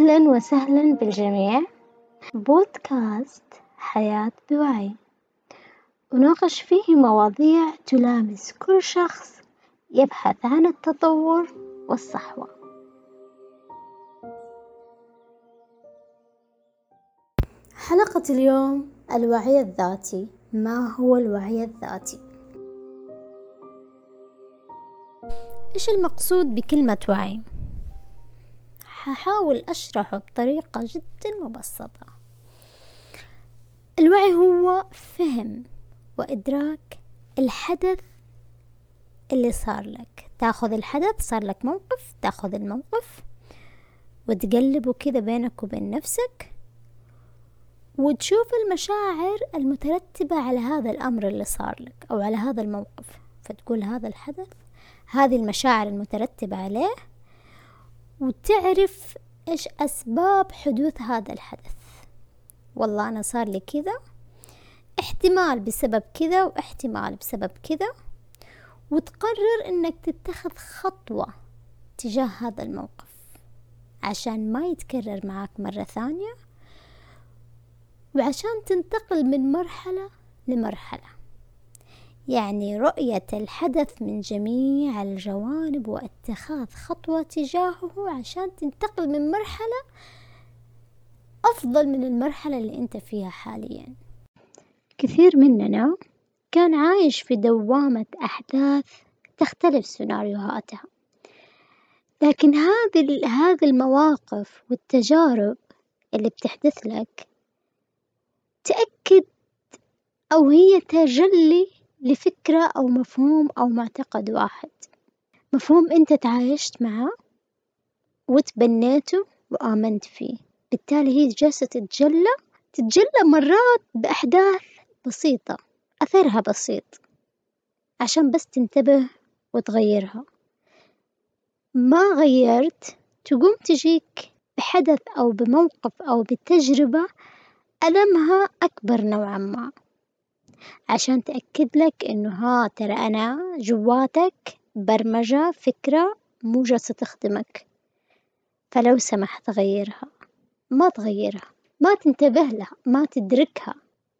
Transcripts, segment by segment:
أهلا وسهلا بالجميع بودكاست حياة بوعي، أناقش فيه مواضيع تلامس كل شخص يبحث عن التطور والصحوة، حلقة اليوم الوعي الذاتي، ما هو الوعي الذاتي؟ إيش المقصود بكلمة وعي؟ ححاول أشرحه بطريقة جدا مبسطة. الوعي هو فهم وإدراك الحدث اللي صار لك. تأخذ الحدث صار لك موقف تأخذ الموقف وتقلبه كذا بينك وبين نفسك وتشوف المشاعر المترتبة على هذا الأمر اللي صار لك أو على هذا الموقف. فتقول هذا الحدث هذه المشاعر المترتبة عليه وتعرف إيش أسباب حدوث هذا الحدث. والله أنا صار لي كذا احتمال بسبب كذا واحتمال بسبب كذا وتقرر إنك تتخذ خطوة تجاه هذا الموقف عشان ما يتكرر معك مرة ثانية وعشان تنتقل من مرحلة لمرحلة. يعني رؤية الحدث من جميع الجوانب واتخاذ خطوة تجاهه عشان تنتقل من مرحلة أفضل من المرحلة اللي أنت فيها حاليا. كثير مننا كان عايش في دوامة أحداث تختلف سيناريوهاتها. لكن هذه المواقف والتجارب اللي بتحدث لك تأكد أو هي تجلي لفكرة أو مفهوم أو معتقد واحد، مفهوم أنت تعايشت معاه وتبنيته وآمنت فيه، بالتالي هي جالسة تتجلى تتجلى مرات بأحداث بسيطة أثرها بسيط عشان بس تنتبه وتغيرها، ما غيرت تقوم تجيك بحدث أو بموقف أو بتجربة ألمها أكبر نوعًا ما. عشان تأكد لك إنه ها ترى أنا جواتك برمجة فكرة مو جالسة تخدمك، فلو سمحت غيرها، ما تغيرها، ما تنتبه لها، ما تدركها،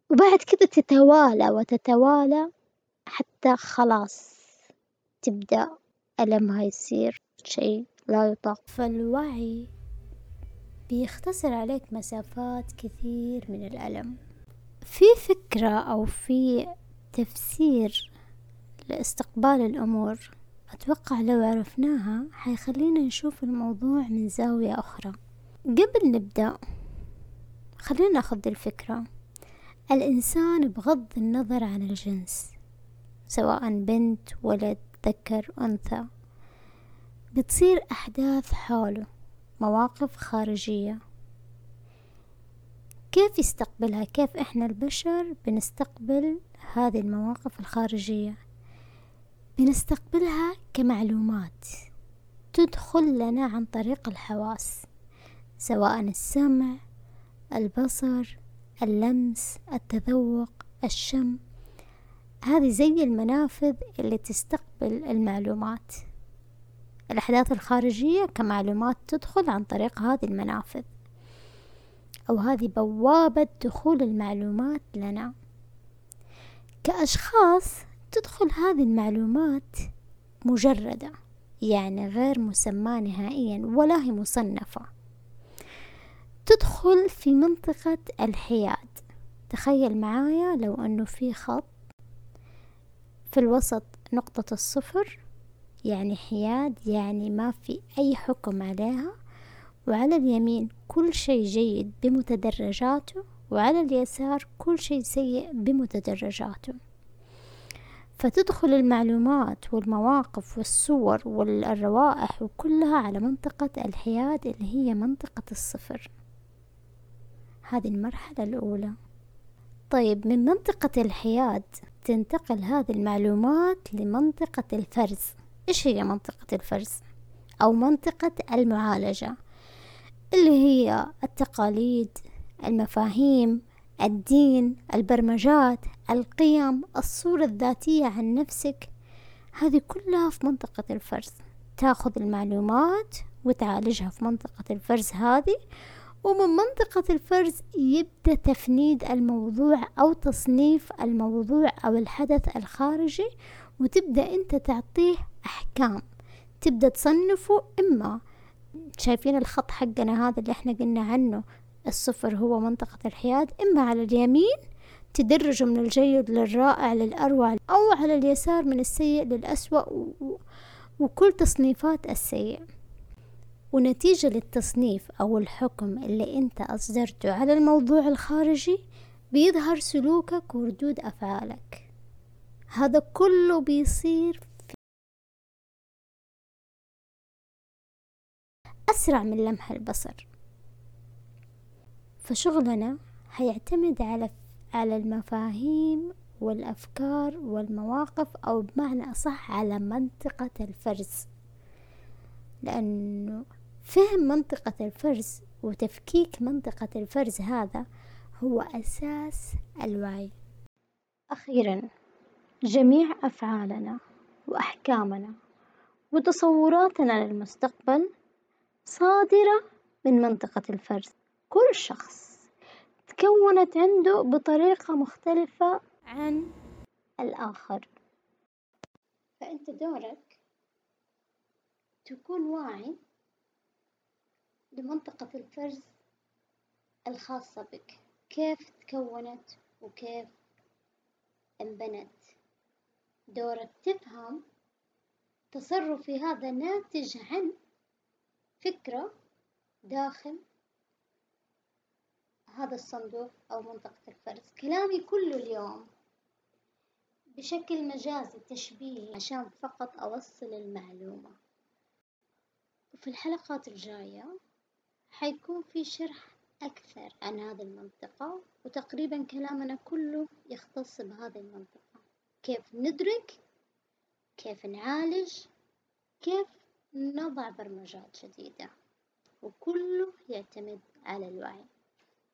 وبعد كذا تتوالى وتتوالى حتى خلاص تبدأ ألمها يصير شي لا يطاق، فالوعي بيختصر عليك مسافات كثير من الألم. في فكرة أو في تفسير لاستقبال الأمور؟ أتوقع لو عرفناها حيخلينا نشوف الموضوع من زاوية أخرى. قبل نبدأ خلينا نأخذ الفكرة. الإنسان بغض النظر عن الجنس سواء بنت ولد ذكر أنثى بتصير أحداث حوله مواقف خارجية. كيف يستقبلها؟ كيف إحنا البشر بنستقبل هذه المواقف الخارجية؟ بنستقبلها كمعلومات تدخل لنا عن طريق الحواس سواء السمع البصر اللمس التذوق الشم. هذه زي المنافذ اللي تستقبل المعلومات. الأحداث الخارجية كمعلومات تدخل عن طريق هذه المنافذ. أو هذه بوابة دخول المعلومات لنا. كأشخاص تدخل هذه المعلومات مجردة يعني غير مسماة نهائيا ولا هي مصنفة. تدخل في منطقة الحياد. تخيل معايا لو أنه في خط في الوسط نقطة الصفر يعني حياد يعني ما في أي حكم عليها. وعلى اليمين كل شيء جيد بمتدرجاته وعلى اليسار كل شيء سيء بمتدرجاته. فتدخل المعلومات والمواقف والصور والروائح وكلها على منطقة الحياد اللي هي منطقة الصفر. هذه المرحلة الأولى. طيب من منطقة الحياد تنتقل هذه المعلومات لمنطقة الفرز. إيش هي منطقة الفرز؟ أو منطقة المعالجة. اللي هي التقاليد المفاهيم الدين البرمجات القيم الصورة الذاتية عن نفسك. هذه كلها في منطقة الفرز تاخذ المعلومات وتعالجها في منطقة الفرز هذه ومن منطقة الفرز يبدأ تفنيد الموضوع أو تصنيف الموضوع أو الحدث الخارجي وتبدأ أنت تعطيه أحكام. تبدأ تصنفه إما شايفين الخط حقنا هذا اللي إحنا قلنا عنه الصفر هو منطقة الحياد. إما على اليمين تدرجه من الجيد للرائع للأروع أو على اليسار من السيء للأسوأ وكل تصنيفات السيء. ونتيجة للتصنيف أو الحكم اللي أنت أصدرته على الموضوع الخارجي بيظهر سلوكك وردود أفعالك. هذا كله بيصير أسرع من لمح البصر. فشغلنا هيعتمد على على المفاهيم والأفكار والمواقف أو بمعنى أصح على منطقة الفرز. لأنه فهم منطقة الفرز وتفكيك منطقة الفرز هذا هو أساس الوعي. أخيرا جميع أفعالنا وأحكامنا وتصوراتنا للمستقبل صادرة من منطقة الفرز كل شخص تكونت عنده بطريقة مختلفة عن الآخر. فأنت دورك تكون واعي لمنطقة الفرز الخاصة بك. كيف تكونت وكيف انبنت؟ دورك تفهم تصرفي هذا ناتج عن فكرة داخل هذا الصندوق أو منطقة الفرز. كلامي كله اليوم بشكل مجازي تشبيهي عشان فقط أوصل المعلومة. وفي الحلقات الجاية حيكون في شرح أكثر عن هذه المنطقة وتقريبا كلامنا كله يختص بهذه المنطقة. كيف ندرك؟ كيف نعالج؟ كيف نضع برمجات جديدة. وكله يعتمد على الوعي.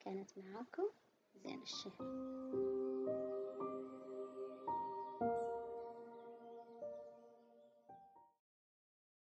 كانت معاكم زين الشهر